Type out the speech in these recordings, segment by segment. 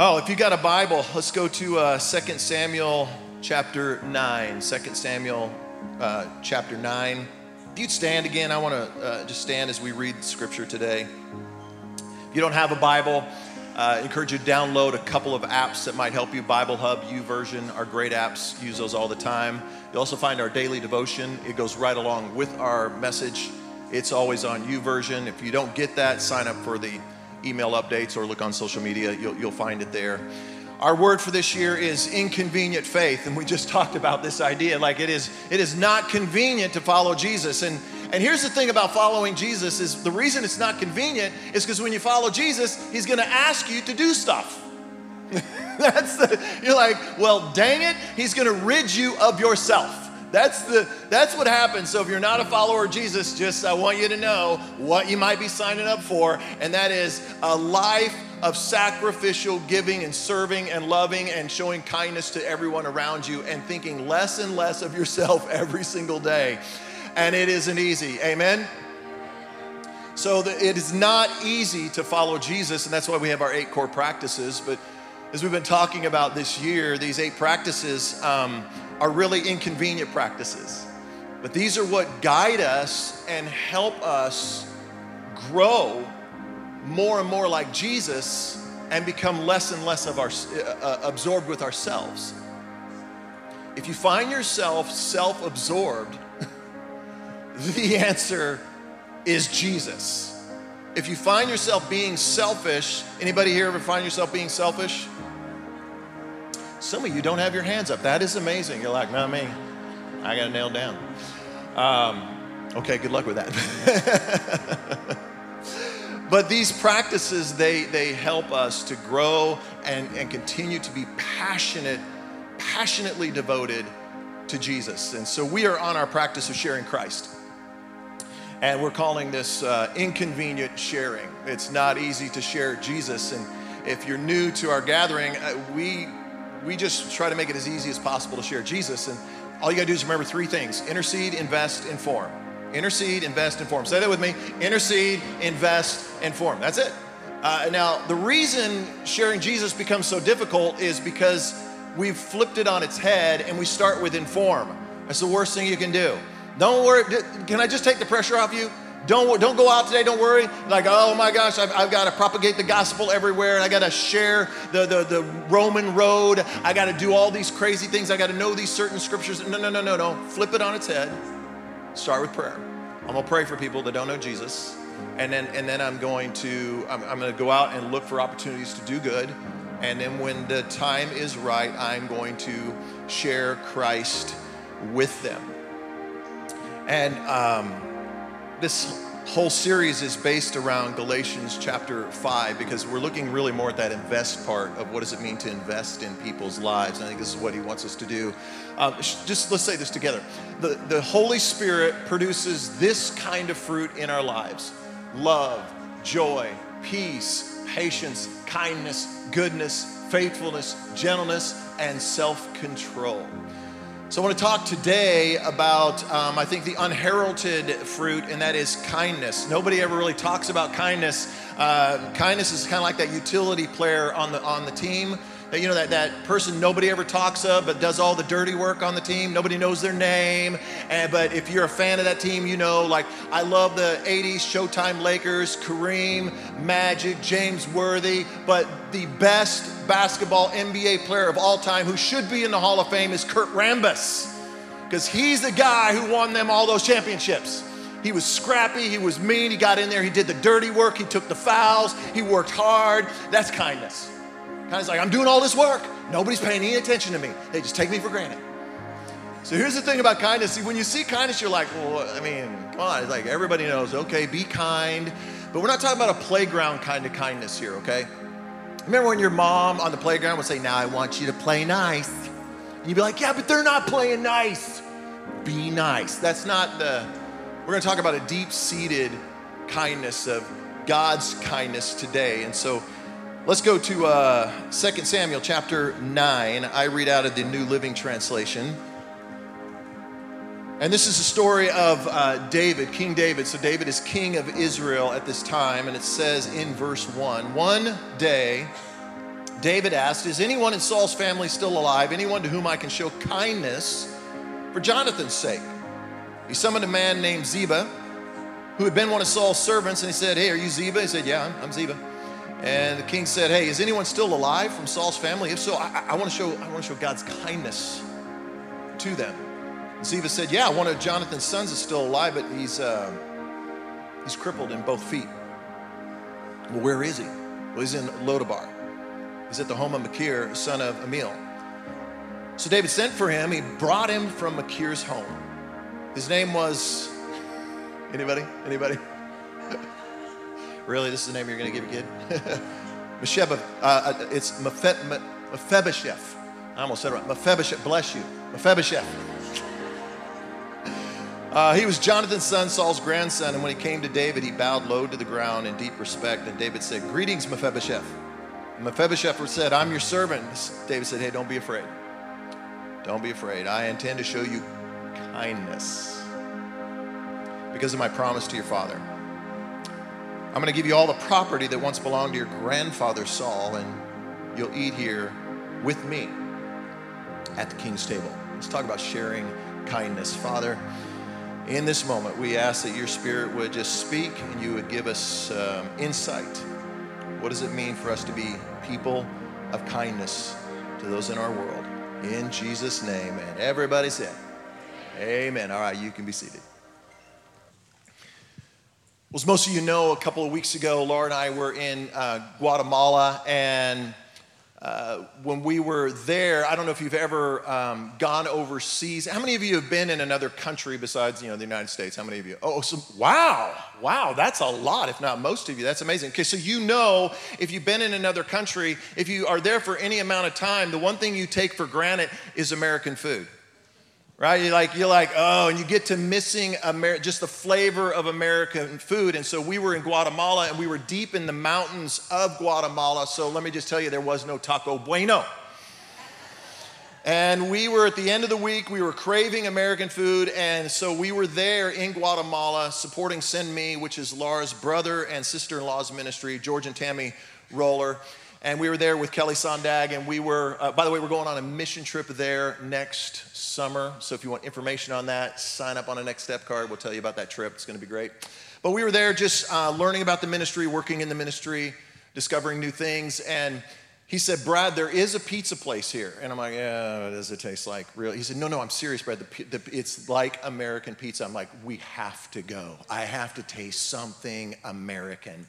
Oh, if you got a Bible, let's go to uh, 2 Samuel chapter 9. 2 Samuel uh, chapter 9. If you'd stand again, I want to uh, just stand as we read scripture today. If you don't have a Bible, uh, I encourage you to download a couple of apps that might help you. Bible Hub, YouVersion are great apps. Use those all the time. You'll also find our daily devotion. It goes right along with our message. It's always on YouVersion. If you don't get that, sign up for the email updates or look on social media. You'll, you'll find it there. Our word for this year is inconvenient faith, and we just talked about this idea. Like it is, it is not convenient to follow Jesus. And and here's the thing about following Jesus is the reason it's not convenient is because when you follow Jesus, he's to ask you to do stuff. That's the, you're like, well, dang it, he's to rid you of yourself. That's the that's what happens. So if you're not a follower of Jesus, just I want you to know what you might be signing up for, and that is a life of sacrificial giving and serving and loving and showing kindness to everyone around you and thinking less and less of yourself every single day. And it isn't easy. Amen. So the, it is not easy to follow Jesus, and that's why we have our eight core practices. But as we've been talking about this year, these eight practices. Um, are really inconvenient practices. But these are what guide us and help us grow more and more like Jesus and become less and less of our uh, absorbed with ourselves. If you find yourself self-absorbed, the answer is Jesus. If you find yourself being selfish, anybody here ever find yourself being selfish? Some of you don't have your hands up. That is amazing. You're like, not me. I got it nailed down. Um, okay, good luck with that. but these practices, they, they help us to grow and, and continue to be passionate, passionately devoted to Jesus. And so we are on our practice of sharing Christ. And we're calling this uh, inconvenient sharing. It's not easy to share Jesus. And if you're new to our gathering, uh, we we just try to make it as easy as possible to share Jesus. And all you got to do is remember three things intercede, invest, inform. Intercede, invest, inform. Say that with me intercede, invest, inform. That's it. Uh, now, the reason sharing Jesus becomes so difficult is because we've flipped it on its head and we start with inform. That's the worst thing you can do. Don't worry. Can I just take the pressure off you? Don't, don't go out today, don't worry. Like, oh my gosh, I've, I've got to propagate the gospel everywhere and I got to share the, the, the Roman road. I got to do all these crazy things. I got to know these certain scriptures. No, no, no, no, no. Flip it on its head. Start with prayer. I'm going to pray for people that don't know Jesus. And then, and then I'm going to, I'm, I'm going to go out and look for opportunities to do good. And then when the time is right, I'm going to share Christ with them. And, um, this whole series is based around Galatians chapter 5 because we're looking really more at that invest part of what does it mean to invest in people's lives. And I think this is what he wants us to do. Um, just let's say this together. The, the Holy Spirit produces this kind of fruit in our lives love, joy, peace, patience, kindness, goodness, faithfulness, gentleness, and self control. So, I want to talk today about, um, I think, the unheralded fruit, and that is kindness. Nobody ever really talks about kindness. Uh, kindness is kind of like that utility player on the, on the team you know, that, that person nobody ever talks of, but does all the dirty work on the team. Nobody knows their name. And, but if you're a fan of that team, you know, like, I love the 80s Showtime Lakers, Kareem, Magic, James Worthy, but the best basketball NBA player of all time who should be in the Hall of Fame is Kurt Rambis. Because he's the guy who won them all those championships. He was scrappy, he was mean, he got in there, he did the dirty work, he took the fouls, he worked hard. That's kindness. Kind of like, I'm doing all this work. Nobody's paying any attention to me. They just take me for granted. So here's the thing about kindness. See, when you see kindness, you're like, well, I mean, come on. It's like everybody knows, okay, be kind. But we're not talking about a playground kind of kindness here, okay? Remember when your mom on the playground would say, now I want you to play nice. And you'd be like, yeah, but they're not playing nice. Be nice. That's not the, we're gonna talk about a deep seated kindness of God's kindness today. And so Let's go to uh, 2 Samuel chapter 9. I read out of the New Living Translation. And this is a story of uh, David, King David. So, David is king of Israel at this time. And it says in verse 1 One day, David asked, Is anyone in Saul's family still alive? Anyone to whom I can show kindness for Jonathan's sake? He summoned a man named Ziba, who had been one of Saul's servants, and he said, Hey, are you Ziba? He said, Yeah, I'm, I'm Ziba. And the king said, Hey, is anyone still alive from Saul's family? If so, I, I want to show I want to show God's kindness to them. And said, Yeah, one of Jonathan's sons is still alive, but he's uh, he's crippled in both feet. Well, where is he? Well, he's in Lo-debar. He's at the home of Makir, son of Ammiel. So David sent for him. He brought him from Makir's home. His name was anybody? Anybody? really, this is the name you're going to give your kid? Mesheba, uh, uh, it's Mephibosheth. I almost said it right. Mephibosheth, bless you. Mephibosheth. Uh, he was Jonathan's son, Saul's grandson, and when he came to David, he bowed low to the ground in deep respect. And David said, Greetings, Mephibosheth. Mephibosheth said, I'm your servant. David said, Hey, don't be afraid. Don't be afraid. I intend to show you kindness because of my promise to your father. I'm going to give you all the property that once belonged to your grandfather Saul, and you'll eat here with me at the king's table. Let's talk about sharing kindness. Father, in this moment, we ask that your spirit would just speak and you would give us um, insight. What does it mean for us to be people of kindness to those in our world? In Jesus' name. And everybody said, Amen. All right, you can be seated. Well, as most of you know, a couple of weeks ago, Laura and I were in uh, Guatemala, and uh, when we were there, I don't know if you've ever um, gone overseas. How many of you have been in another country besides, you know, the United States? How many of you? Oh, so, wow, wow, that's a lot, if not most of you. That's amazing. Okay, so you know if you've been in another country, if you are there for any amount of time, the one thing you take for granted is American food right? You're like, you're like, oh, and you get to missing Amer- just the flavor of American food. And so we were in Guatemala and we were deep in the mountains of Guatemala. So let me just tell you, there was no Taco Bueno. And we were at the end of the week, we were craving American food. And so we were there in Guatemala supporting Send Me, which is Laura's brother and sister in law's ministry, George and Tammy Roller. And we were there with Kelly Sondag, and we were, uh, by the way, we're going on a mission trip there next summer. So if you want information on that, sign up on a next step card. We'll tell you about that trip. It's going to be great. But we were there just uh, learning about the ministry, working in the ministry, discovering new things. And he said, Brad, there is a pizza place here. And I'm like, yeah, does it taste like? Real? He said, no, no, I'm serious, Brad. The, the, it's like American pizza. I'm like, we have to go. I have to taste something American.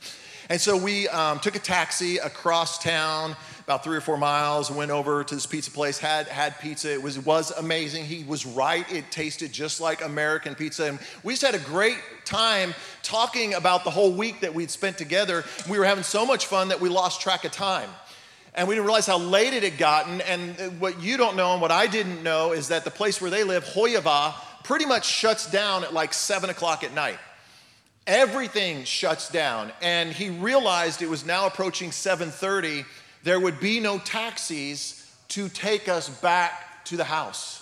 And so we um, took a taxi across town, about three or four miles, went over to this pizza place, had, had pizza. It was, was amazing. He was right. It tasted just like American pizza. And we just had a great time talking about the whole week that we'd spent together. We were having so much fun that we lost track of time. And we didn't realize how late it had gotten. And what you don't know and what I didn't know is that the place where they live, Joyabaj, pretty much shuts down at like seven o'clock at night. Everything shuts down. And he realized it was now approaching 7:30 there would be no taxis to take us back to the house.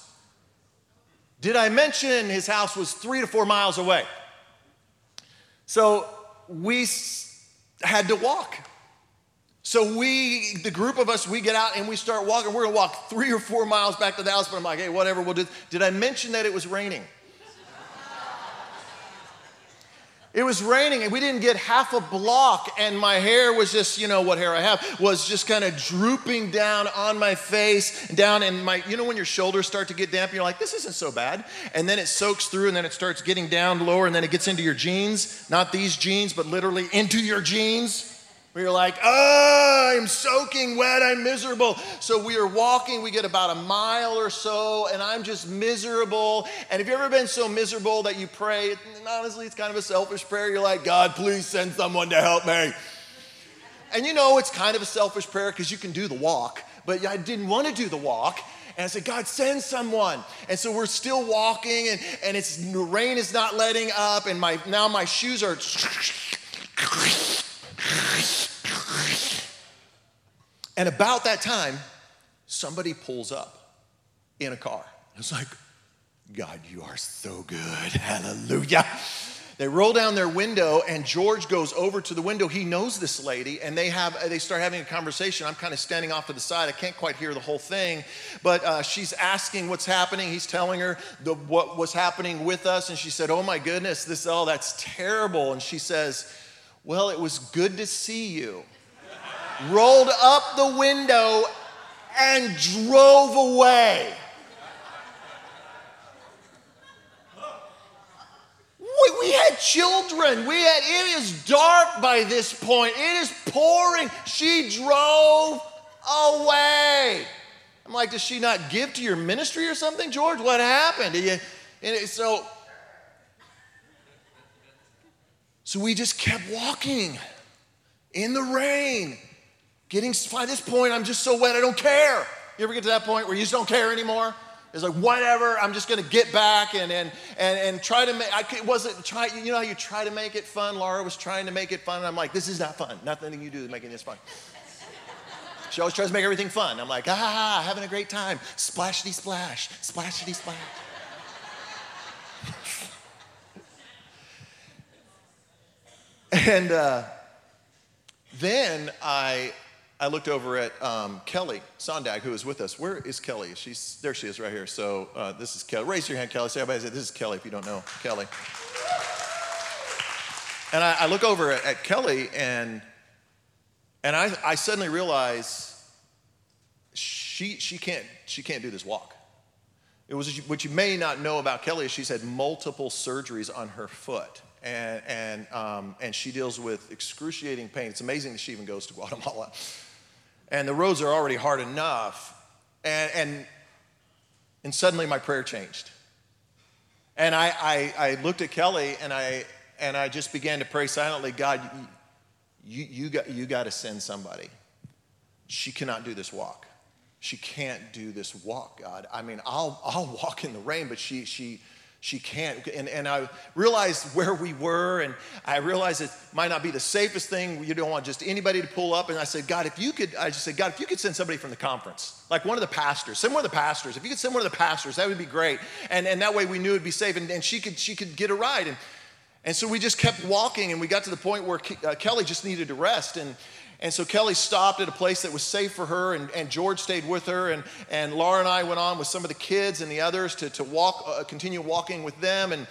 Did i mention his house was 3 to 4 miles away? So we had to walk so we the group of us we get out and we start walking. We're to walk 3 or 4 miles back to the house but i'm like hey whatever we'll do did i mention that it was raining? It was raining and we didn't get half a block, and my hair was just, you know, what hair I have was just kind of drooping down on my face, down in my, you know, when your shoulders start to get damp, you're like, this isn't so bad. And then it soaks through, and then it starts getting down lower, and then it gets into your jeans, not these jeans, but literally into your jeans where you're like, oh, I'm soaking wet, I'm miserable. So we are walking, we get about a mile or so, and I'm just miserable. And have you ever been so miserable that you pray? And honestly, it's kind of a selfish prayer. You're like, God, please send someone to help me. And you know, it's kind of a selfish prayer because you can do the walk, but I didn't want to do the walk. And I said, God, send someone. And so we're still walking, and, and it's the rain is not letting up, and my now my shoes are and about that time, somebody pulls up in a car. It's like, God, you are so good. Hallelujah. They roll down their window, and George goes over to the window. He knows this lady, and they have they start having a conversation. I'm kind of standing off to the side. I can't quite hear the whole thing, but uh, she's asking what's happening. He's telling her the, what was happening with us, and she said, "Oh my goodness, this oh that's terrible." And she says, "Well, it was good to see you." Rolled up the window and drove away. We, we had children. We had, it is dark by this point. It is pouring. She drove away. I'm like, does she not give to your ministry or something, George? What happened? You, and so, so we just kept walking in the rain. Getting by this point, I'm just so wet, I don't care. You ever get to that point where you just don't care anymore? It's like whatever. I'm just to get back and and and and try to make. I wasn't try. You know how you try to make it fun. Laura was trying to make it fun, I'm like, this is not fun. Nothing you do is making this fun. She always tries to make everything fun. I'm like, ah, having a great time. Splashity splash, splashity splash. And uh, then I I looked over at um, Kelly Sondag, who was with us. Where is Kelly? She's there. She is right here. So uh, this is Kelly. Raise your hand, Kelly. Say everybody say this is Kelly if you don't know Kelly. And I, I look over at, at, Kelly and and I, I suddenly realize she she can't she can't do this walk. It was what you may not know about Kelly is she's had multiple surgeries on her foot and, and, um, and she deals with excruciating pain. It's amazing that she even goes to Guatemala and the roads are already hard enough. And, and, and suddenly my prayer changed. And I, I, I looked at Kelly and I, and I just began to pray silently God, you, you, got, you got to send somebody. She cannot do this walk. She can't do this walk, God. I mean, I'll, I'll walk in the rain, but she, she, she can't. And, and I realized where we were, and I realized it might not be the safest thing. You don't want just anybody to pull up. And I said, God, if you could, I just said, God, if you could send somebody from the conference, like one of the pastors, send one of the pastors. If you could send one of the pastors, that would be great. And, and that way we knew it'd be safe, and, and she, could, she could get a ride. And, and so we just kept walking, and we got to the point where Ke- uh, Kelly just needed to rest. And, and so Kelly stopped at a place that was safe for her, and, and George stayed with her, and, and Laura and I went on with some of the kids and the others to, to walk, uh, continue walking with them. And,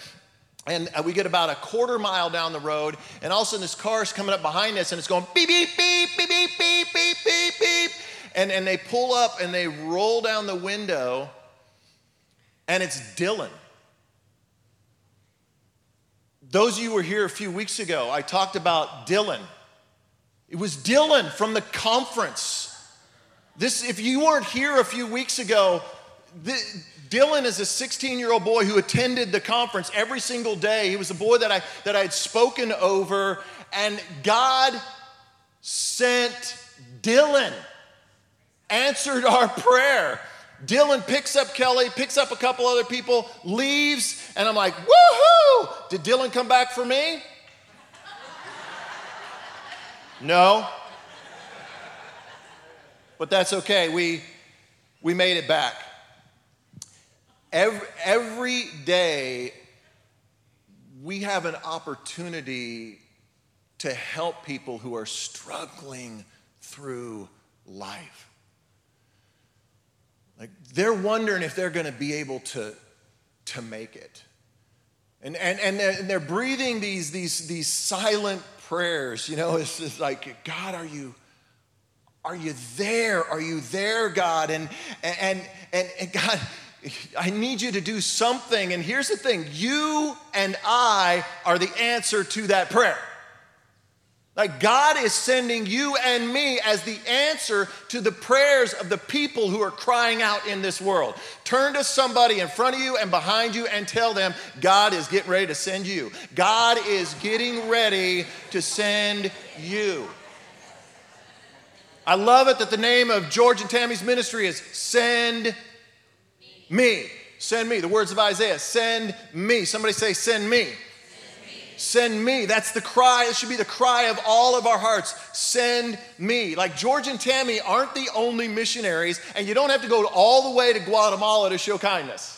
and uh, we get about a quarter mile down the road, and all of a sudden this car is coming up behind us, and it's going beep, beep, beep, beep, beep, beep, beep, beep, beep. And, and they pull up and they roll down the window, and it's Dylan. Those of you who were here a few weeks ago, I talked about Dylan. It was Dylan from the conference. This, if you weren't here a few weeks ago, the, Dylan is a 16 year old boy who attended the conference every single day. He was a boy that I, that I had spoken over, and God sent Dylan, answered our prayer. Dylan picks up Kelly, picks up a couple other people, leaves, and I'm like, woohoo! Did Dylan come back for me? No? But that's okay. We, we made it back. Every, every day, we have an opportunity to help people who are struggling through life. Like they're wondering if they're going to be able to, to make it. And, and, and, they're, and they're breathing these, these, these silent prayers. You know, it's just like, God, are you, are you there? Are you there, God? And, and, and, and God, I need you to do something. And here's the thing you and I are the answer to that prayer. Like God is sending you and me as the answer to the prayers of the people who are crying out in this world. Turn to somebody in front of you and behind you and tell them God is getting ready to send you. God is getting ready to send you. I love it that the name of George and Tammy's ministry is Send Me. Send me. The words of Isaiah Send me. Somebody say, Send me. Send me. That's the cry. It should be the cry of all of our hearts. Send me. Like George and Tammy aren't the only missionaries, and you don't have to go all the way to Guatemala to show kindness.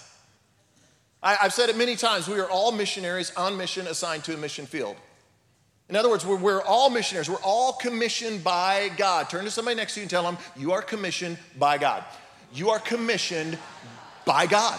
I, have said it many times. We are all missionaries on mission assigned to a mission field. In other words, we're, we're, all missionaries. We're all commissioned by God. Turn to somebody next to you and tell them, You are commissioned by God. You are commissioned by God.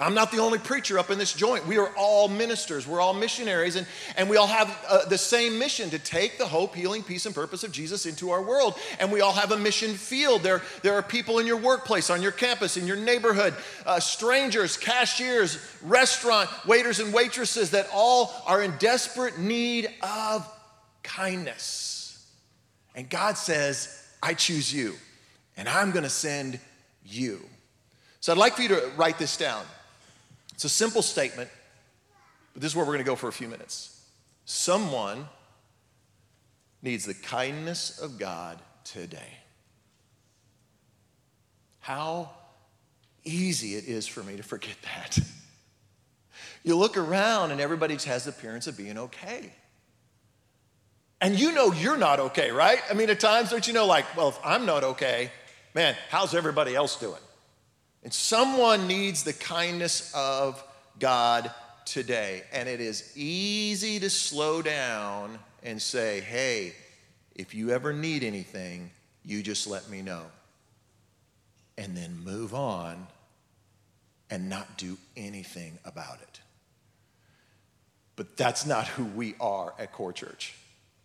I'm not the only preacher up in this joint. We are all ministers. We're all missionaries, and, and we all have uh, the same mission to take the hope, healing, peace, and purpose of Jesus into our world. And we all have a mission field. There, there are people in your workplace, on your campus, in your neighborhood, uh, strangers, cashiers, restaurant waiters, and waitresses that all are in desperate need of kindness. And God says, I choose you, and I'm going to send you. So I'd like for you to write this down. It's a simple statement, but this is where we're going to go for a few minutes. Someone needs the kindness of God today. How easy it is for me to forget that. You look around and everybody has the appearance of being okay. And you know you're not okay, right? I mean, at times, don't you know, like, well, if I'm not okay, man, how's everybody else doing? And someone needs the kindness of God today. And it is easy to slow down and say, hey, if you ever need anything, you just let me know. And then move on and not do anything about it. But that's not who we are at Core Church.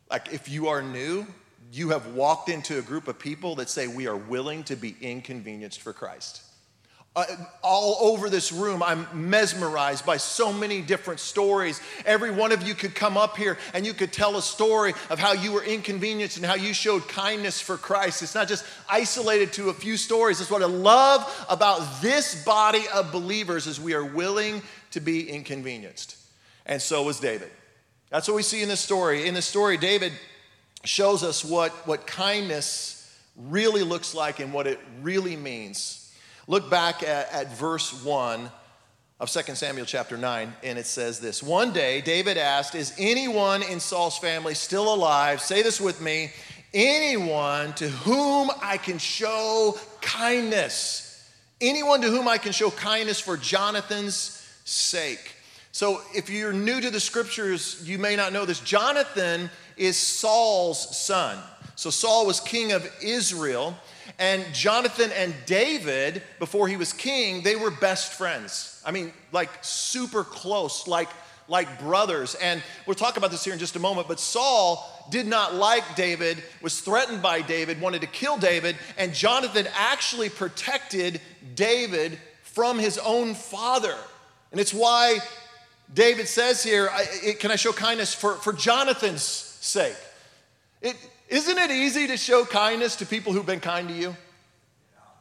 Like, if you are new, you have walked into a group of people that say we are willing to be inconvenienced for Christ. Uh, all over this room, I'm mesmerized by so many different stories. Every one of you could come up here and you could tell a story of how you were inconvenienced and how you showed kindness for Christ. It's not just isolated to a few stories. It's what I love about this body of believers is we are willing to be inconvenienced. And so was David. That's what we see in this story. In this story, David shows us what, what kindness really looks like and what it really means. Look back at, at verse 1 of 2 Samuel chapter 9, and it says this One day, David asked, Is anyone in Saul's family still alive? Say this with me anyone to whom I can show kindness. Anyone to whom I can show kindness for Jonathan's sake. So, if you're new to the scriptures, you may not know this. Jonathan is Saul's son. So, Saul was king of Israel. And Jonathan and David, before he was king, they were best friends. I mean, like super close, like, like brothers. And we'll talk about this here in just a moment. But Saul did not like David, was threatened by David, wanted to kill David. And Jonathan actually protected David from his own father. And it's why David says here, Can I show kindness for, for Jonathan's sake? It, isn't it easy to show kindness to people who've been kind to you?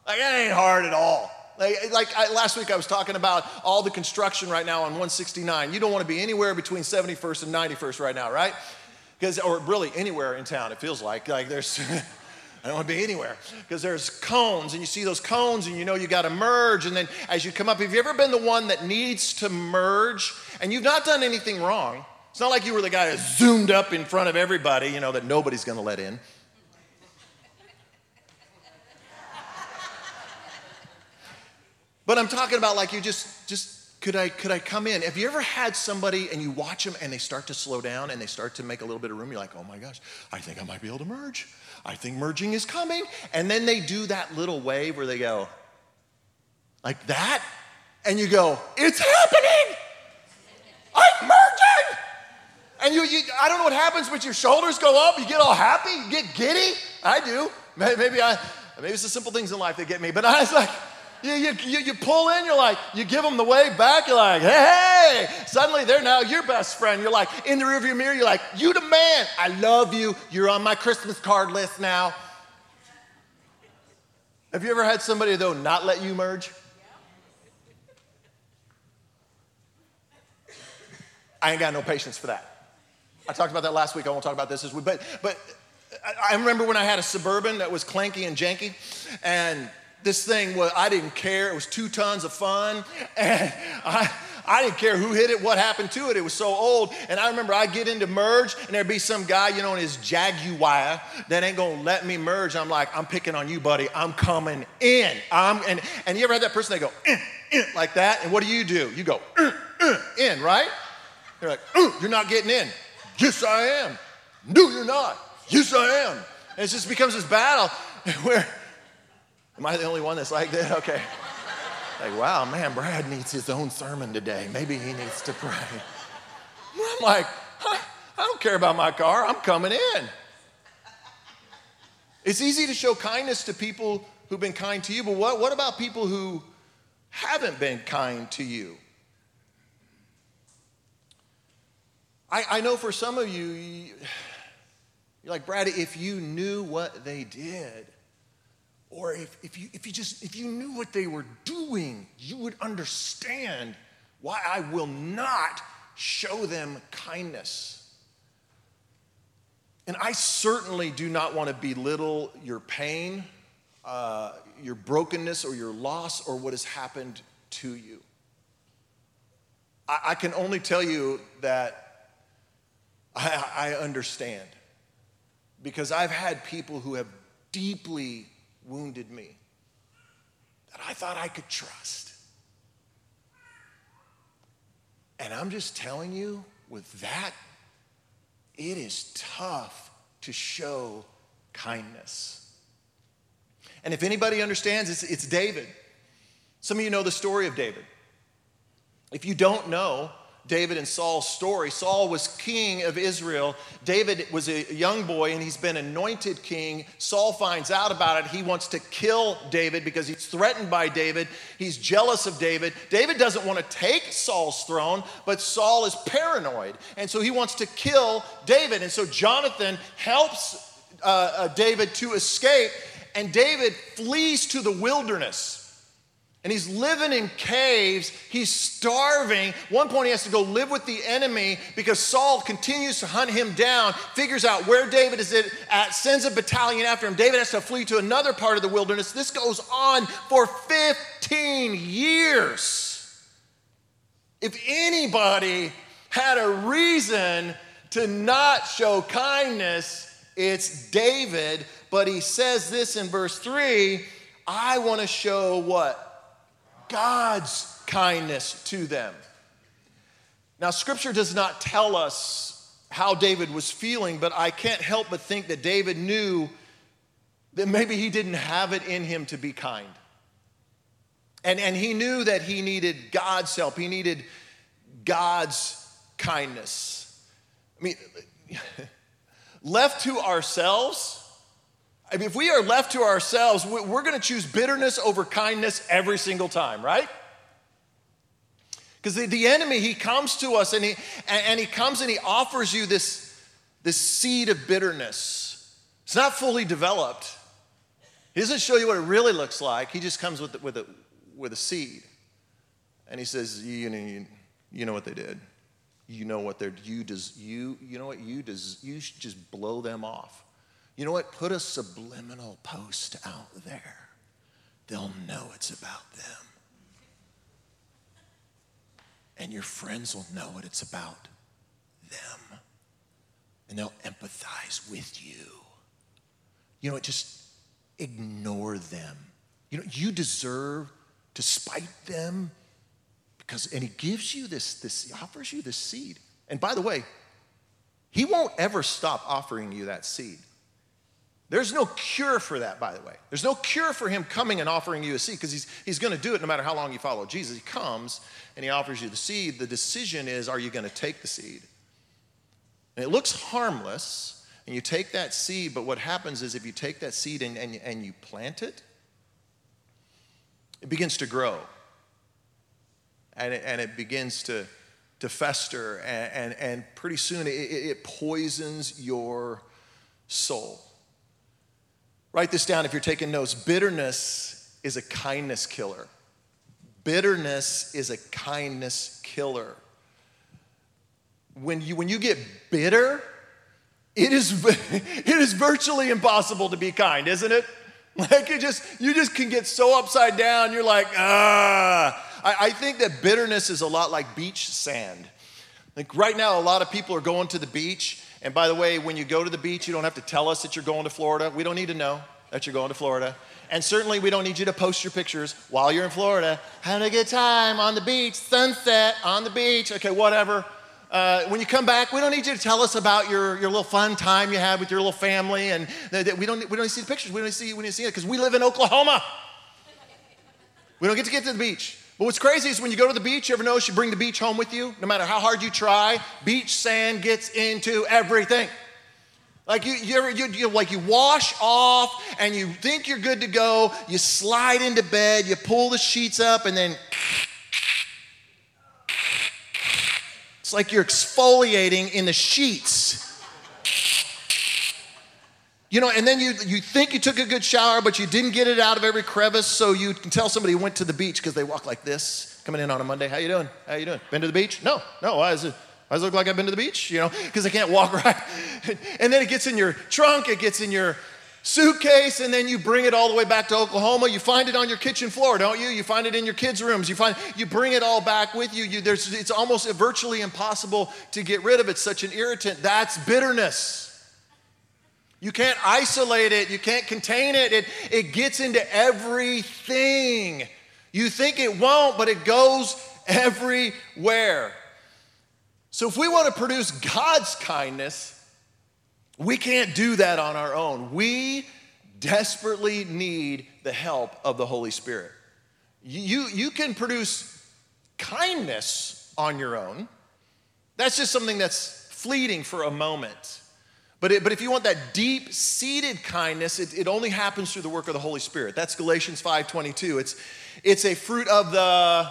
Like, it ain't hard at all. Like, like I, last week, I was talking about all the construction right now on 169. You don't want to be anywhere between 71st and 91st right now, right? Because, or really anywhere in town, it feels like. Like, there's. I don't want to be anywhere because there's cones and you see those cones and you know you got to merge. And then as you come up, have you ever been the one that needs to merge and you've not done anything wrong? It's not like you were the guy that zoomed up in front of everybody, you know, that nobody's going to let in. But I'm talking about like you just just could I could I come in? Have you ever had somebody and you watch them and they start to slow down and they start to make a little bit of room? You're like, oh my gosh, I think I might be able to merge. I think merging is coming. And then they do that little wave where they go like that, and you go, it's happening. I'm merging. And you, you, I don't know what happens, but your shoulders go up, you get all happy, you get giddy. I do. Maybe I, maybe it's the simple things in life that get me, but I was like, you, you, you, pull in, you're like, you give them the wave back, you're like, hey, hey. Suddenly they're now your best friend. You're like, in the rearview mirror, you're like, you the man. I love you. You're on my Christmas card list now. Have you ever had somebody, though, not let you merge? I ain't got no patience for that. I talked about that last week. I won't talk about this. But, but I remember when I had a Suburban that was clanky and janky, and this thing was, I didn't care. It was two tons of fun. And I, I didn't care who hit it, what happened to it. It was so old. And I remember I'd get into merge and there'd be some guy, you know, in his Jaguar that ain't gonna let me merge. I'm like, I'm picking on you, buddy. I'm coming in. I'm and and you ever had that person that go in, in, like that? And what do you do? You go uh, uh, in, right? They're like, uh, you're not getting in. Yes, I am. No, you're not. Yes, I am. And it just becomes this battle where, am I the only one that's like that? Okay. Like, wow, man, Brad needs his own sermon today. Maybe he needs to pray. I'm like, huh, I don't care about my car. I'm coming in. It's easy to show kindness to people who've been kind to you, but what, what about people who haven't been kind to you? I, I know for some of you, you're like, Brad, if you knew what they did, or if, if, you, if you just if you knew what they were doing you would understand why i will not show them kindness. And i certainly do not want to belittle your pain uh, your brokenness or your loss or what has happened to you. I, I can only tell you that I, I understand because i've had people who have deeply wounded me that I thought I could trust. And I'm just telling you, with that, it is tough to show kindness. And if anybody understands, it's, it's David. Some of you know the story of David. If you don't know, David and Saul's story. Saul was king of Israel. David was a young boy and he's been anointed king. Saul finds out about it. He wants to kill David because he's threatened by David. He's jealous of David. David doesn't want to take Saul's throne, but Saul is paranoid. And so he wants to kill David. And so Jonathan helps uh, uh, David to escape, and David flees to the wilderness and he's living in caves. He's starving. One point, he has to go live with the enemy because Saul continues to hunt him down, figures out where David is at, sends a battalion after him. David has to flee to another part of the wilderness. This goes on for 15 years. If anybody had a reason to not show kindness, it's David. But he says this in verse 3 I want to show what? God's kindness to them. Now, scripture does not tell us how David was feeling, but I can't help but think that David knew that maybe he didn't have it in him to be kind. And, and he knew that he needed God's help, he needed God's kindness. I mean, left to ourselves, I mean, if we are left to ourselves, we're going to choose bitterness over kindness every single time, right? Because the, the enemy, he comes to us and he, and he comes and he offers you this, this seed of bitterness. It's not fully developed. He doesn't show you what it really looks like. He just comes with, with, a, with a seed. And he says, you, know, you, you know what they did. You know what they're, you, does, you, you know what, you, does, you should just blow them off. You know what? Put a subliminal post out there. They'll know it's about them. And your friends will know what it's about them. And they'll empathize with you. You know what? Just ignore them. You know, you deserve to spite them because, and he gives you this, this, he offers you this seed. And by the way, he won't ever stop offering you that seed. There's no cure for that, by the way. There's no cure for him coming and offering you a seed because he's, he's going to do it no matter how long you follow Jesus. He comes and he offers you the seed. The decision is are you going to take the seed? And it looks harmless, and you take that seed, but what happens is if you take that seed and, and, and you plant it, it begins to grow. And it, and it begins to, to fester, and, and, and pretty soon it, it poisons your soul. Write this down if you're taking notes. Bitterness is a kindness killer. Bitterness is a kindness killer. When you, when you get bitter, it is, it is virtually impossible to be kind, isn't it? Like it just, you just can get so upside down. You're like, ah. I, I think that bitterness is a lot like beach sand. Like right now, a lot of people are going to the beach. And by the way, when you go to the beach, you don't have to tell us that you're going to Florida. We don't need to know that you're going to Florida. And certainly, we don't need you to post your pictures while you're in Florida. Having a good time on the beach, sunset on the beach. Okay, whatever. Uh, when you come back, we don't need you to tell us about your, your little fun time you had with your little family. And we, don't, we don't see the pictures. We don't see, we to see it because we live in Oklahoma. We don't get to get to the beach. But what's crazy is when you go to the beach, you ever notice you bring the beach home with you? No matter how hard you try, beach sand gets into everything. Like you, you, you, you, like you wash off and you think you're good to go. You slide into bed, you pull the sheets up, and then it's like you're exfoliating in the sheets. You know, and then you, you think you took a good shower, but you didn't get it out of every crevice, so you can tell somebody went to the beach because they walk like this, coming in on a Monday. How you doing? How you doing? Been to the beach? No, no. Why is it? Why does it look like I've been to the beach? You know, because I can't walk right. and then it gets in your trunk, it gets in your suitcase, and then you bring it all the way back to Oklahoma. You find it on your kitchen floor, don't you? You find it in your kids' rooms. You find you bring it all back with you. you there's, it's almost virtually impossible to get rid of. It's such an irritant. That's bitterness. You can't isolate it, you can't contain it. It, it gets into everything. You think it won't, but it goes everywhere. So, if we want to produce God's kindness, we can't do that on our own. We desperately need the help of the Holy Spirit. You, you can produce kindness on your own. That's just something that's fleeting for a moment. But, it, but if you want that deep seated kindness, it, it only happens through the work of the Holy Spirit. That's Galatians 5.22. It's, it's a fruit of the,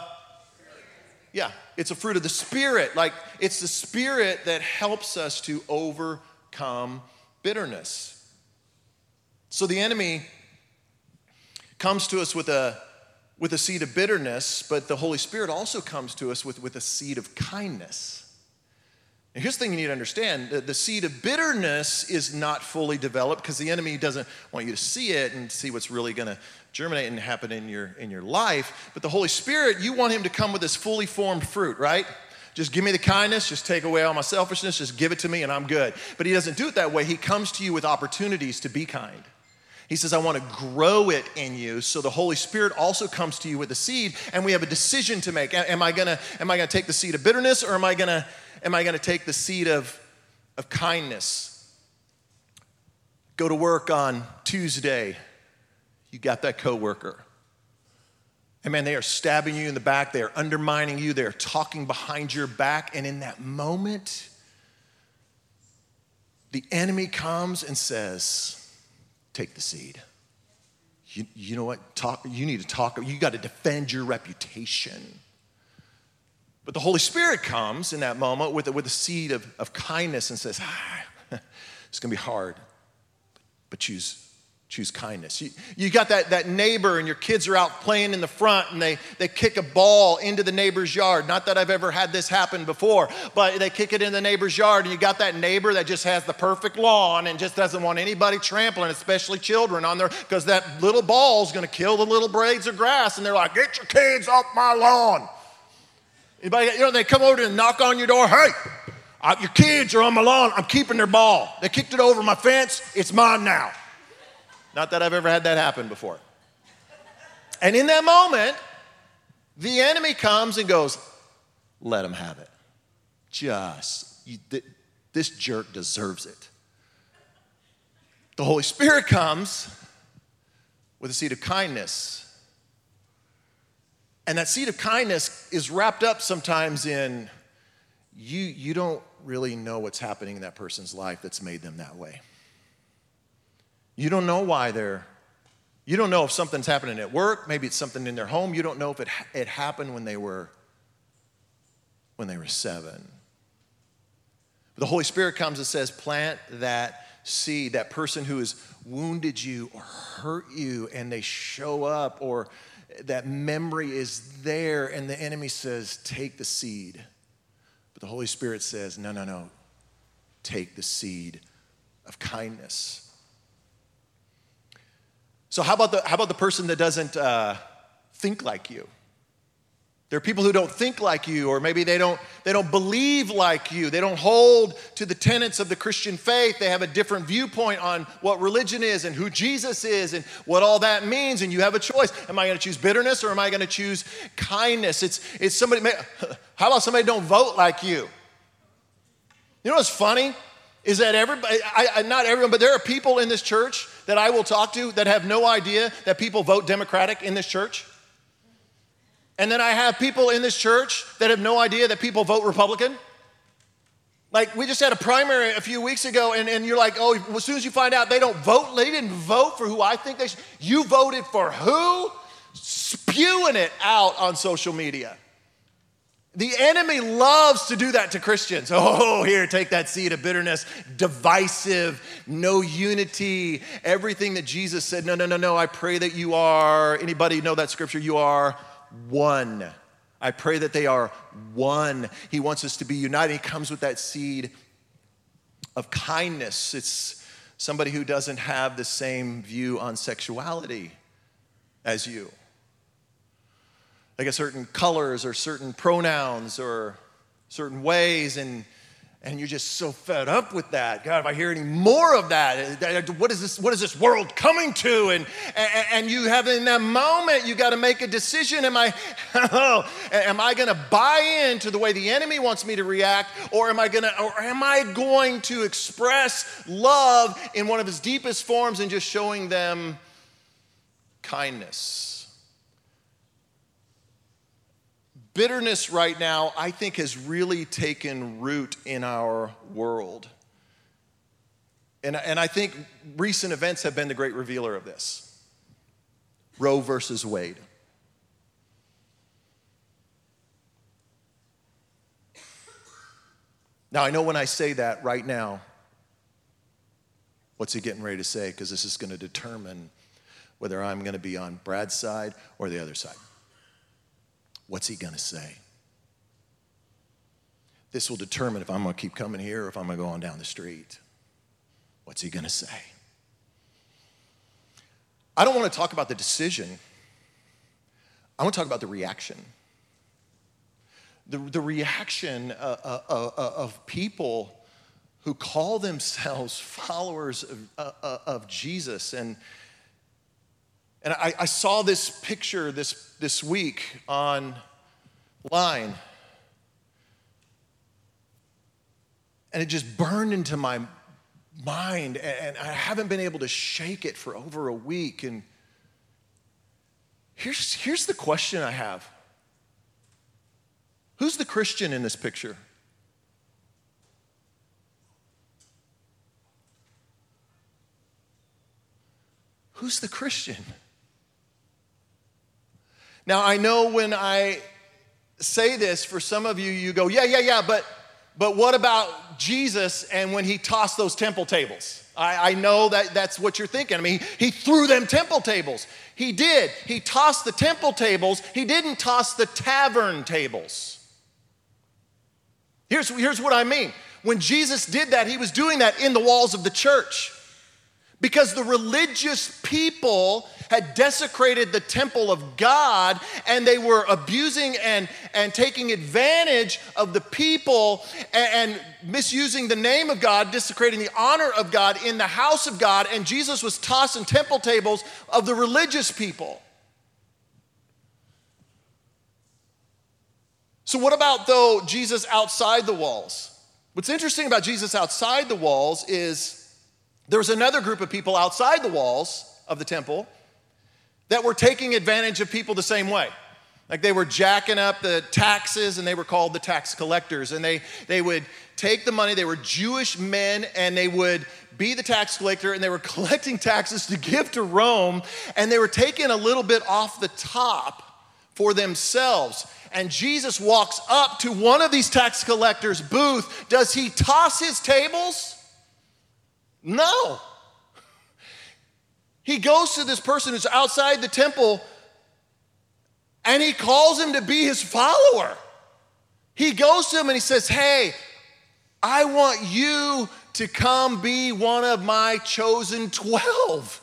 yeah, it's a fruit of the Spirit. Like it's the Spirit that helps us to overcome bitterness. So the enemy comes to us with a, with a seed of bitterness, but the Holy Spirit also comes to us with, with a seed of kindness. And here's the thing you need to understand the, seed of bitterness is not fully developed because the enemy doesn't want you to see it and see what's really going to germinate and happen in your, in your life. But the Holy Spirit, you want him to come with this fully formed fruit, right? Just give me the kindness, just take away all my selfishness, just give it to me and I'm good. But he doesn't do it that way. He comes to you with opportunities to be kind. He says, I want to grow it in you. So the Holy Spirit also comes to you with the seed, and we have a decision to make. Am I gonna, am I gonna take the seed of bitterness or am I gonna am I going to take the seed of, of kindness? Go to work on Tuesday, you got that coworker. And man, they are stabbing you in the back, they are undermining you, they are talking behind your back, and in that moment, the enemy comes and says, Take the seed. You, you know what? Talk, you need to talk, you got to defend your reputation. But the Holy Spirit comes in that moment with a, with a seed of, of kindness and says, ah, it's going to be hard, but choose, choose kindness. You, you got that, that neighbor and your kids are out playing in the front and they, they kick a ball into the neighbor's yard. Not that I've ever had this happen before, but they kick it in the neighbor's yard and you got that neighbor that just has the perfect lawn and just doesn't want anybody trampling, especially children on there, because that little ball is to kill the little blades of grass. And they're like, get your kids off my lawn. Anybody, you know, they come over and knock on your door. Hey, uh, your kids are on my lawn. I'm keeping their ball. They kicked it over my fence. It's mine now. Not that I've ever had that happen before. And in that moment, the enemy comes and goes, let him have it. Just, you, th- this jerk deserves it. The Holy Spirit comes with a seed of kindness and that seed of kindness is wrapped up sometimes in you, you don't really know what's happening in that person's life that's made them that way. You don't know why they're, you don't know if something's happening at work, maybe it's something in their home. You don't know if it, it happened when they were, when they were seven. But the Holy Spirit comes and says, plant that seed, that person who has wounded you or hurt you, and they show up or that memory is there, and the enemy says, Take the seed. But the Holy Spirit says, No, no, no. Take the seed of kindness. So, how about the, how about the person that doesn't uh, think like you? There are people who don't think like you, or maybe they don't, they don't believe like you. They don't hold to the tenets of the Christian faith. They have a different viewpoint on what religion is and who Jesus is and what all that means. And you have a choice. Am I going to choose bitterness or am I going to choose kindness? It's, it's somebody, how about somebody don't vote like you? You know what's funny? Is that everybody, I, I, not everyone, but there are people in this church that I will talk to that have no idea that people vote Democratic in this church. And then I have people in this church that have no idea that people vote Republican. Like, we just had a primary a few weeks ago, and, and you're like, oh, as soon as you find out they don't vote, they didn't vote for who I think they should. You voted for who? Spewing it out on social media. The enemy loves to do that to Christians. Oh, here, take that seed of bitterness, divisive, no unity, everything that Jesus said. No, no, no, no. I pray that you are. Anybody know that scripture? You are one. I pray that they are one. He wants us to be united. He comes with that seed of kindness. It's somebody who doesn't have the same view on sexuality as you. Like a certain colors or certain pronouns or certain ways, and and you're just so fed up with that. God, if I hear any more of that, uh, what is this, what is this world coming to? And, and, and you have in that moment, you got to make a decision. Am I, oh, am I going to buy into the way the enemy wants me to react? Or am I going to, or am I going to express love in one of its deepest forms and just showing them kindness? Bitterness right now, I think, has really taken root in our world. And, and I think recent events have been the great revealer of this Roe versus Wade. Now, I know when I say that right now, what's he getting ready to say? Because this is going to determine whether I'm going to be on Brad's side or the other side. What's he going to say? This will determine if I'm going to keep coming here or if I'm going to go on down the street. What's he going to say? I don't want to talk about the decision. I want to talk about the reaction. The, the reaction uh, uh, uh, uh of people who call themselves followers of, uh, uh, of Jesus. And, and I, I saw this picture this, this week online. And it just burned into my mind, and I haven't been able to shake it for over a week. And here's, here's the question I have Who's the Christian in this picture? Who's the Christian? Now, I know when I say this, for some of you, you go, yeah, yeah, yeah, but, but what about Jesus and when he tossed those temple tables? I, I know that that's what you're thinking. I mean, he, he threw them temple tables. He did. He tossed the temple tables, he didn't toss the tavern tables. Here's, here's what I mean. When Jesus did that, he was doing that in the walls of the church because the religious people had desecrated the temple of God and they were abusing and, and taking advantage of the people and, and, misusing the name of God, desecrating the honor of God in the house of God. And Jesus was tossing temple tables of the religious people. So, what about though Jesus outside the walls? What's interesting about Jesus outside the walls is there was another group of people outside the walls of the temple that were taking advantage of people the same way. Like they were jacking up the taxes and they were called the tax collectors. And they, they would take the money, they were Jewish men, and they would be the tax collector and they were collecting taxes to give to Rome. And they were taking a little bit off the top for themselves. And Jesus walks up to one of these tax collectors' booth. Does he toss his tables? No. He goes to this person who's outside the temple and he calls him to be his follower. He goes to him and he says, Hey, I want you to come be one of my chosen 12.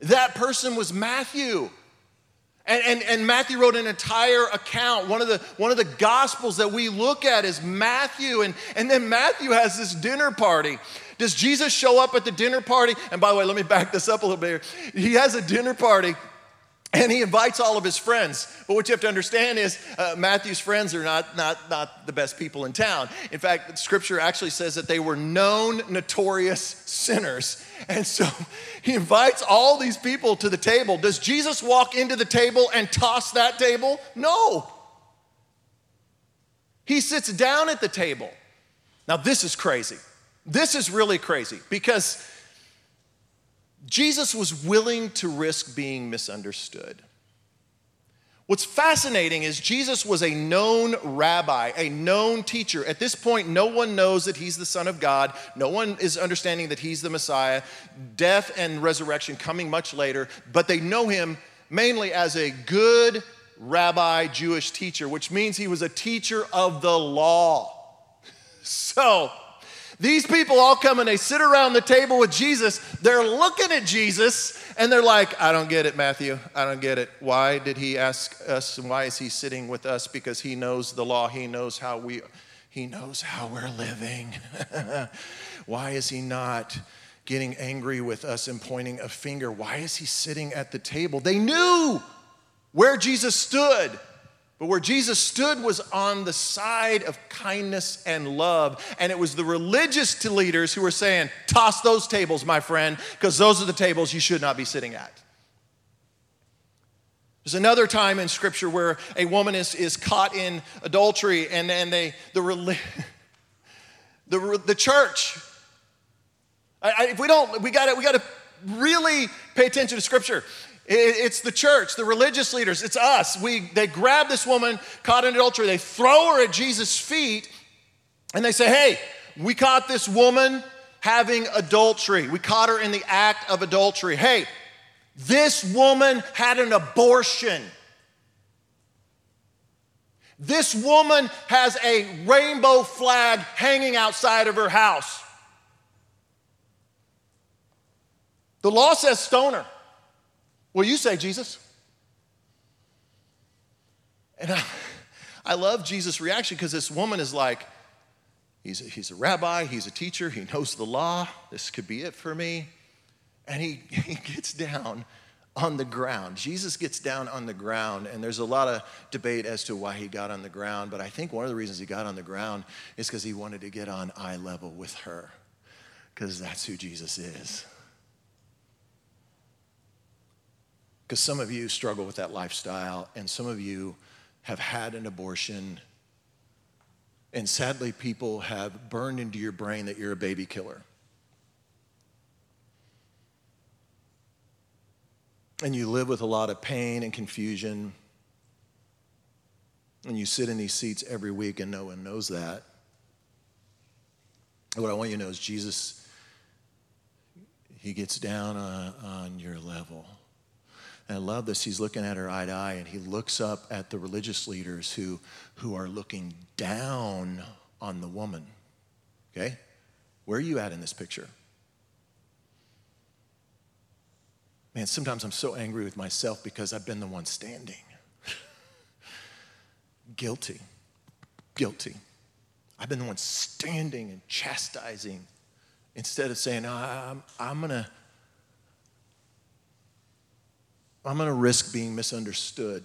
That person was Matthew. And, and, and, Matthew wrote an entire account. One of, the, one of the gospels that we look at is Matthew. And, and then Matthew has this dinner party. Does Jesus show up at the dinner party? And by the way, let me back this up a little bit here. He has a dinner party and he invites all of his friends. But what you have to understand is uh, Matthew's friends are not, not, not the best people in town. In fact, scripture actually says that they were known, notorious sinners. And so he invites all these people to the table. Does Jesus walk into the table and toss that table? No. He sits down at the table. Now, this is crazy. This is really crazy because Jesus was willing to risk being misunderstood. What's fascinating is Jesus was a known rabbi, a known teacher. At this point, no one knows that he's the Son of God. No one is understanding that he's the Messiah. Death and resurrection coming much later, but they know him mainly as a good rabbi Jewish teacher, which means he was a teacher of the law. So, these people all come and they sit around the table with Jesus. They're looking at Jesus and they're like, I don't get it, Matthew. I don't get it. Why did he ask us and why is he sitting with us? Because he knows the law, he knows how we he knows how we're living. why is he not getting angry with us and pointing a finger? Why is he sitting at the table? They knew where Jesus stood. But where Jesus stood was on the side of kindness and love. And it was the religious leaders who were saying, Toss those tables, my friend, because those are the tables you should not be sitting at. There's another time in Scripture where a woman is, is caught in adultery, and, and they, the, the, the church, I, I, if we don't, we gotta, we gotta really pay attention to Scripture. It's the church, the religious leaders, it's us. We, they grab this woman caught in adultery, they throw her at Jesus' feet, and they say, Hey, we caught this woman having adultery. We caught her in the act of adultery. Hey, this woman had an abortion. This woman has a rainbow flag hanging outside of her house. The law says stone her. Well, you say, Jesus. And I, I love Jesus' reaction because this woman is like, he's a, he's a rabbi, he's a teacher, he knows the law, this could be it for me. And he, he gets down on the ground. Jesus gets down on the ground, and there's a lot of debate as to why he got on the ground, but I think one of the reasons he got on the ground is because he wanted to get on eye level with her, because that's who Jesus is. Because some of you struggle with that lifestyle, and some of you have had an abortion. And sadly, people have burned into your brain that you're a baby killer. And you live with a lot of pain and confusion. And you sit in these seats every week, and no one knows that. What I want you to know is Jesus, He gets down on, on your level. And I love this. He's looking at her eye to eye, and he looks up at the religious leaders who, who are looking down on the woman. Okay? Where are you at in this picture? Man, sometimes I'm so angry with myself because I've been the one standing. Guilty. Guilty. I've been the one standing and chastising instead of saying, I'm, I'm going to I'm going to risk being misunderstood.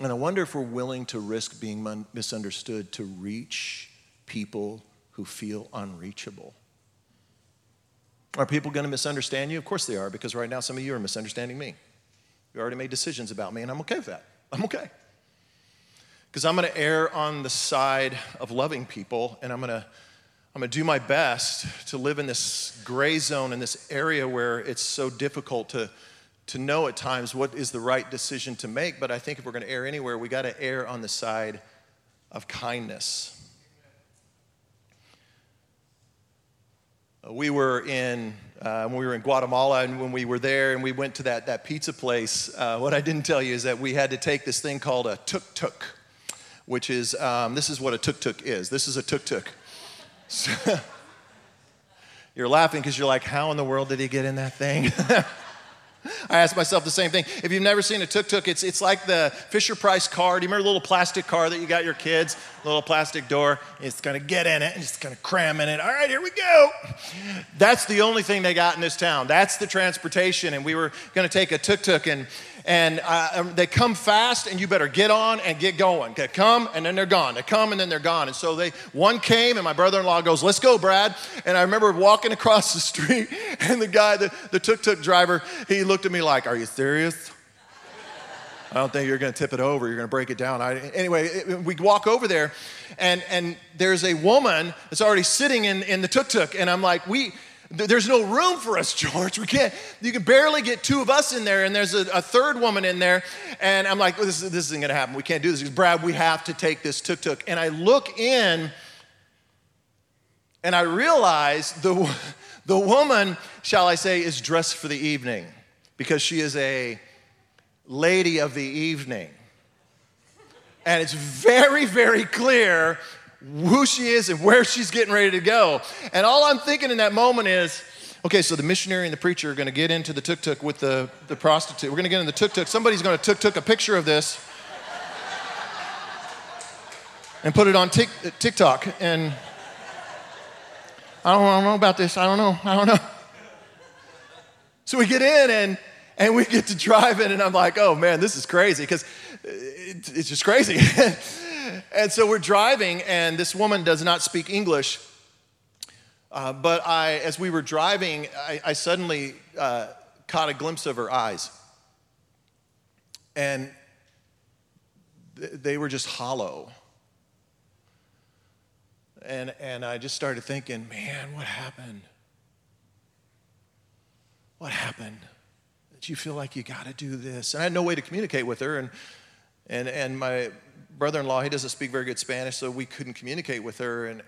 And I wonder if we're willing to risk being misunderstood to reach people who feel unreachable. Are people going to misunderstand you? Of course they are, because right now some of you are misunderstanding me. You already made decisions about me, and I'm okay with that. I'm okay. Because I'm going to err on the side of loving people, and I'm going to I'm going to do my best to live in this gray zone, in this area where it's so difficult to to know at times what is the right decision to make, but I think if we're going to err anywhere, we got to err on the side of kindness. We were in uh, when we were in Guatemala, and when we were there, and we went to that that pizza place. Uh, what I didn't tell you is that we had to take this thing called a tuk tuk, which is um, this is what a tuk tuk is. This is a tuk tuk. So, you're laughing because you're like, how in the world did he get in that thing? I asked myself the same thing. If you've never seen a tuk tuk, it's, it's like the Fisher Price car. Do you remember the little plastic car that you got your kids? Little plastic door. It's gonna get in it and it's gonna cram in it. All right, here we go. That's the only thing they got in this town. That's the transportation. And we were gonna take a tuk tuk and and uh, um, they come fast and you better get on and get going they come and then they're gone they come and then they're gone and so they one came and my brother-in-law goes let's go brad and i remember walking across the street and the guy the, the tuk-tuk driver he looked at me like are you serious I don't think you're going to tip it over. You're going to break it down. I, anyway, it, we walk over there, and, and there's a woman that's already sitting in, in the tuk tuk. And I'm like, we, there's no room for us, George. We can't, you can barely get two of us in there, and there's a, a third woman in there. And I'm like, well, this, this isn't gonna happen. We can't do this. Goes, Brad, we have to take this tuk tuk. And I look in, and I realize the, the woman, shall I say, is dressed for the evening because she is a lady of the evening. And it's very, very clear who she is and where she's getting ready to go. And all I'm thinking in that moment is, okay, so the missionary and the preacher are going to get into the tuk tuk with the, the prostitute. We're going to get in the tuk tuk. Somebody's going to tuk tuk a picture of this and put it on tic, TikTok. And I don't, I don't know about this. I don't know. I don't know. So we get in and and we get to drive in, and I'm like, oh man, this is crazy because it's just crazy. and so we're driving, and this woman does not speak English. Uh, but I, as we were driving, I, I suddenly uh, caught a glimpse of her eyes. And th- they were just hollow. And, and I just started thinking, man, what happened? What happened? That you feel like you got to do this. And I had no way to communicate with her. And, and, and my brother in law, he doesn't speak very good Spanish, so we couldn't communicate with her. And,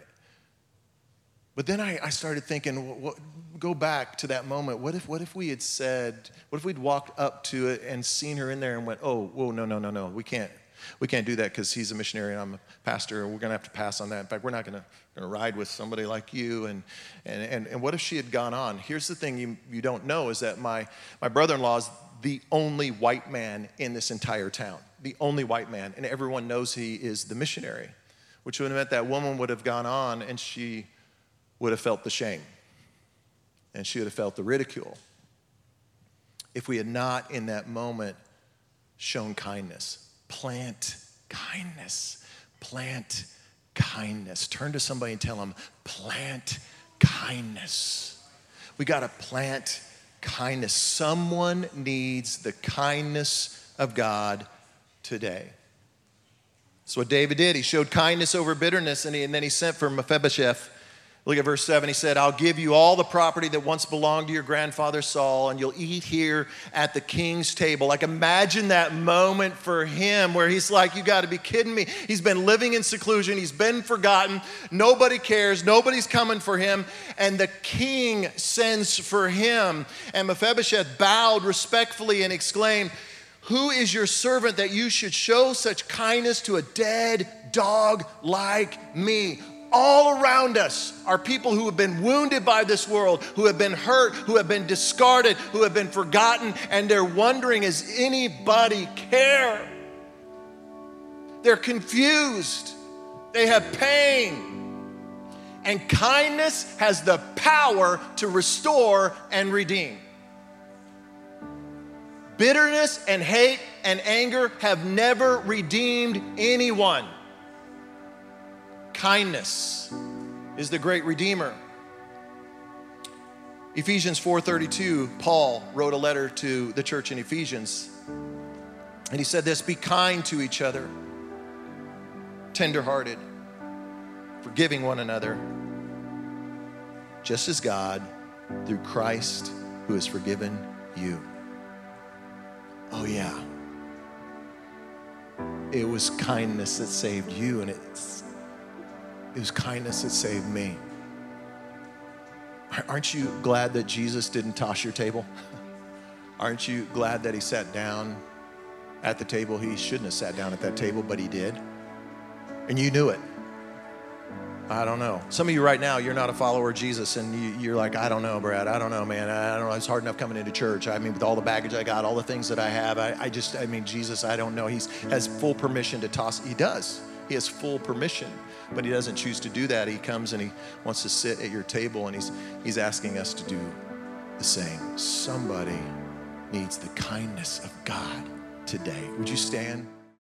but then I, I started thinking, what, go back to that moment. What if, what if we had said, what if we'd walked up to it and seen her in there and went, oh, whoa, no, no, no, no, we can't. We can't do that because he's a missionary and I'm a pastor, and we're going to have to pass on that. In fact, we're not going to ride with somebody like you. And, and, and, and what if she had gone on? Here's the thing you, you don't know is that my, my brother in law is the only white man in this entire town the only white man, and everyone knows he is the missionary, which would have meant that woman would have gone on and she would have felt the shame and she would have felt the ridicule if we had not in that moment shown kindness. Plant kindness. Plant kindness. Turn to somebody and tell them, plant kindness. We got to plant kindness. Someone needs the kindness of God today. That's what David did. He showed kindness over bitterness, and, he, and then he sent for Mephibosheth. Look at verse 7. He said, I'll give you all the property that once belonged to your grandfather Saul, and you'll eat here at the king's table. Like, imagine that moment for him where he's like, You got to be kidding me. He's been living in seclusion, he's been forgotten. Nobody cares, nobody's coming for him. And the king sends for him. And Mephibosheth bowed respectfully and exclaimed, who is your servant that you should show such kindness to a dead dog like me? All around us are people who have been wounded by this world, who have been hurt, who have been discarded, who have been forgotten, and they're wondering, does anybody care? They're confused, they have pain. And kindness has the power to restore and redeem. Bitterness and hate and anger have never redeemed anyone. Kindness is the great redeemer. Ephesians 4:32, Paul wrote a letter to the church in Ephesians. And he said this, be kind to each other, tenderhearted, forgiving one another, just as God through Christ who has forgiven you. Oh, yeah. It was kindness that saved you, and it's, it was kindness that saved me. Aren't you glad that Jesus didn't toss your table? Aren't you glad that he sat down at the table? He shouldn't have sat down at that table, but he did. And you knew it. I don't know. Some of you right now, you're not a follower of Jesus, and you, you're like, I don't know, Brad. I don't know, man. I don't know. It's hard enough coming into church. I mean, with all the baggage I got, all the things that I have, I, I just, I mean, Jesus, I don't know. He's has full permission to toss. He does. He has full permission, but he doesn't choose to do that. He comes and he wants to sit at your table, and he's he's asking us to do the same. Somebody needs the kindness of God today. Would you stand?